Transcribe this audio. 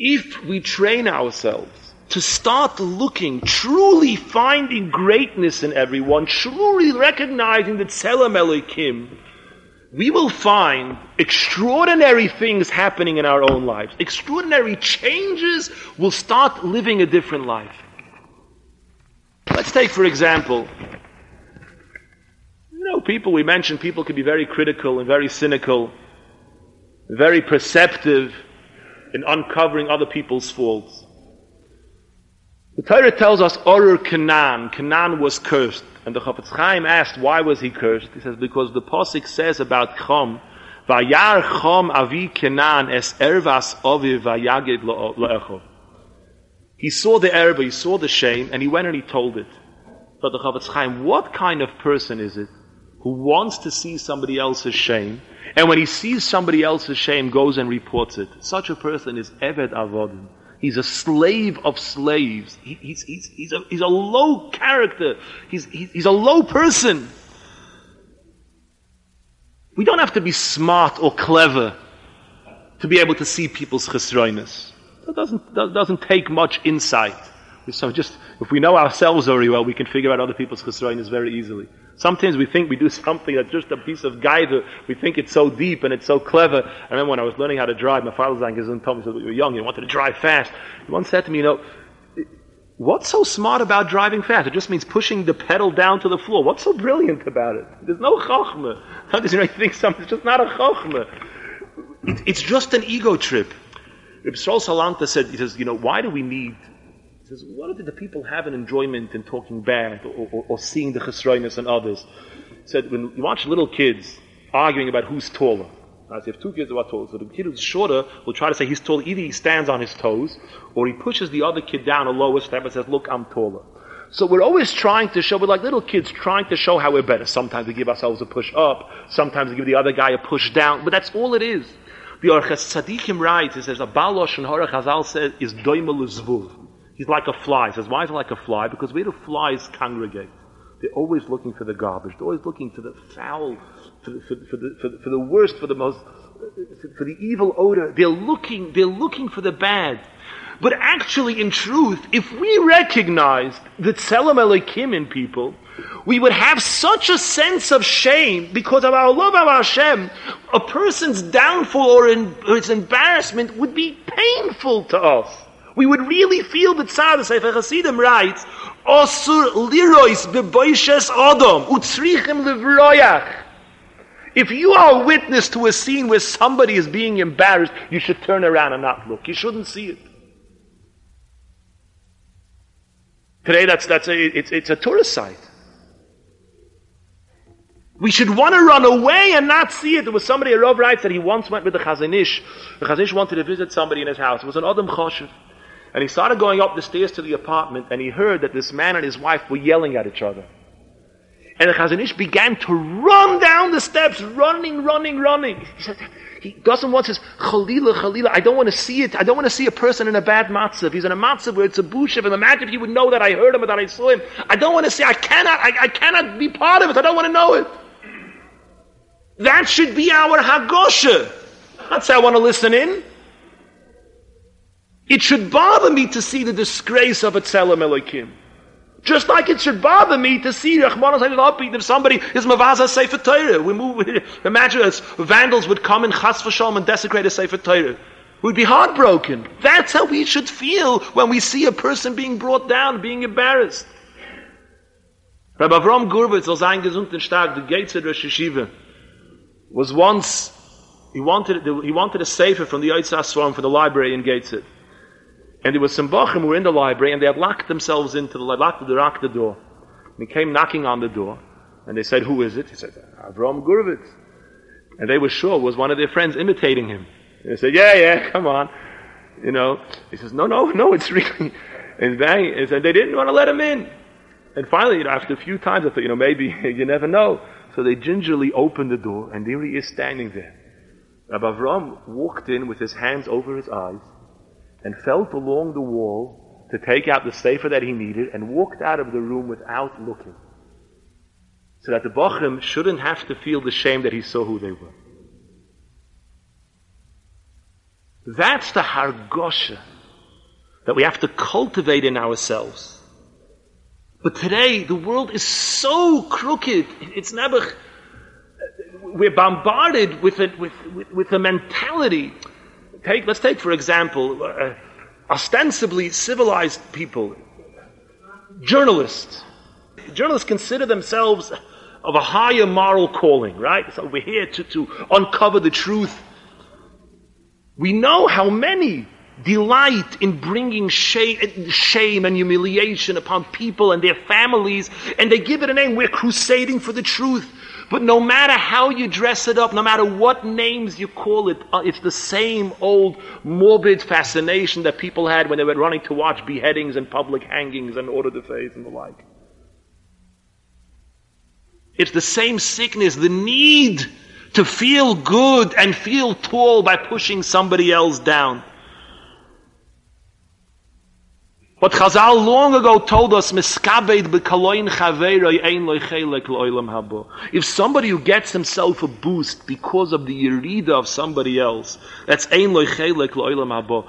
if we train ourselves to start looking, truly finding greatness in everyone, truly recognizing that Tselem Elohim, we will find extraordinary things happening in our own lives. Extraordinary changes will start living a different life. Let's take, for example, you know, people, we mentioned people can be very critical and very cynical, very perceptive in uncovering other people's faults. The Torah tells us Orur Canaan. Canaan was cursed. And the Chafetz Chaim asked, why was he cursed? He says, because the Pasik says about Chom, Vayar Chom avi Canaan es ervas oviv vayagid le'echo. He saw the erba, he saw the shame, and he went and he told it. But the Chafetz Chaim, what kind of person is it who wants to see somebody else's shame, and when he sees somebody else's shame, goes and reports it? Such a person is Eved Avodim. He's a slave of slaves. He, he's, he's, he's, a, he's a low character. He's, he's a low person. We don't have to be smart or clever to be able to see people's chesroiness. That doesn't, that doesn't take much insight. So just, if we know ourselves very well, we can figure out other people's chesroiness very easily. Sometimes we think we do something that's just a piece of guide. We think it's so deep and it's so clever. I remember when I was learning how to drive, my father was told me, when you were young, you wanted to drive fast. He once said to me, you know, what's so smart about driving fast? It just means pushing the pedal down to the floor. What's so brilliant about it? There's no chachma. Sometimes you know, you think something, it's just not a chachma. it's just an ego trip. Reb Sol Salanter said, he says, you know, why do we need says, what did the people have an enjoyment in talking bad or, or, or seeing the chesroiness in others? He said, when you watch little kids arguing about who's taller, right, so you have two kids who are taller, so the kid who's shorter will try to say he's taller, either he stands on his toes, or he pushes the other kid down a lower step and says, look, I'm taller. So we're always trying to show, we're like little kids trying to show how we're better. Sometimes we give ourselves a push up, sometimes we give the other guy a push down, but that's all it is. The Orchos Tzadikim writes, it says, a balosh and Hora Chazal says, is doimel zvuv. He's like a fly. He says, why is he like a fly? Because where do flies congregate? They're always looking for the garbage. They're always looking for the foul, for the, for, for the, for the, for the worst, for the most, for the evil odor. They're looking, they're looking for the bad. But actually, in truth, if we recognized the Tselem Elohim in people, we would have such a sense of shame because of our love of Hashem. A person's downfall or, in, or its embarrassment would be painful to us. We would really feel the tzad, the Sefer Hasidim writes, Osur lirois beboishes odom, utzrichim livroyach. If you are witness to a scene where somebody is being embarrassed, you should turn around and not look. You shouldn't see it. Today, that's, that's a, it's, it's a tourist site. We should want to run away and not see it. There was somebody, a Rav writes, that he once went with the Chazon Ish. The Chazon Ish wanted to visit somebody in his house. It was an Adam Choshev. And he started going up the stairs to the apartment and he heard that this man and his wife were yelling at each other. And the Chazon Ish began to run down the steps, running, running, running. He said, he doesn't want to say, Chalila, Chalila, I don't want to see it. I don't want to see a person in a bad matzav. He's in a matzav where it's a bushev, and imagine if he would know that I heard him or that I saw him. I don't want to see, I cannot, I, I cannot be part of it. I don't want to know it. That should be our Hagosha. That's how I want to listen in. It should bother me to see the disgrace of a Tselem Elohim. Just like it should bother me to see Rachmanos upbeat if somebody is Mavaza Sefer Torah. We move, imagine as vandals would come in Chas v'shalom and desecrate a Sefer Torah. We'd be heartbroken. That's how we should feel when we see a person being brought down, being embarrassed. Rabbi Avram Gurvitz, als ein gesund und stark, the Gateshead Rosh Yeshiva, was once, he wanted, he wanted a sefer from the Yitzhak Swarm from the library in Gateshead. And there was some Bachim who were in the library and they had locked themselves into the locked the, locked the door. And he came knocking on the door and they said, Who is it? He said, Avram Gurvitz. And they were sure it was one of their friends imitating him. And they said, Yeah, yeah, come on. You know. He says, No, no, no, it's really and bang and they didn't want to let him in. And finally, you know, after a few times I thought, you know, maybe you never know. So they gingerly opened the door and there he is standing there. Avram walked in with his hands over his eyes and felt along the wall to take out the sefer that he needed and walked out of the room without looking. So that the Bachim shouldn't have to feel the shame that he saw who they were. That's the hargosha that we have to cultivate in ourselves. But today, the world is so crooked. It's never, uh, we're bombarded with a, with, with, with a mentality. Take, let's take, for example, uh, ostensibly civilized people, journalists. Journalists consider themselves of a higher moral calling, right? So we're here to, to uncover the truth. We know how many delight in bringing shame, shame, and humiliation upon people and their families, and they give it a name. We're crusading for the truth. But no matter how you dress it up, no matter what names you call it, uh, it's the same old morbid fascination that people had when they were running to watch beheadings and public hangings and auto-da-fé and the like. It's the same sickness, the need to feel good and feel tall by pushing somebody else down. But Chazal long ago told us, If somebody who gets himself a boost because of the yerida of somebody else, that's ein loy chelek habo.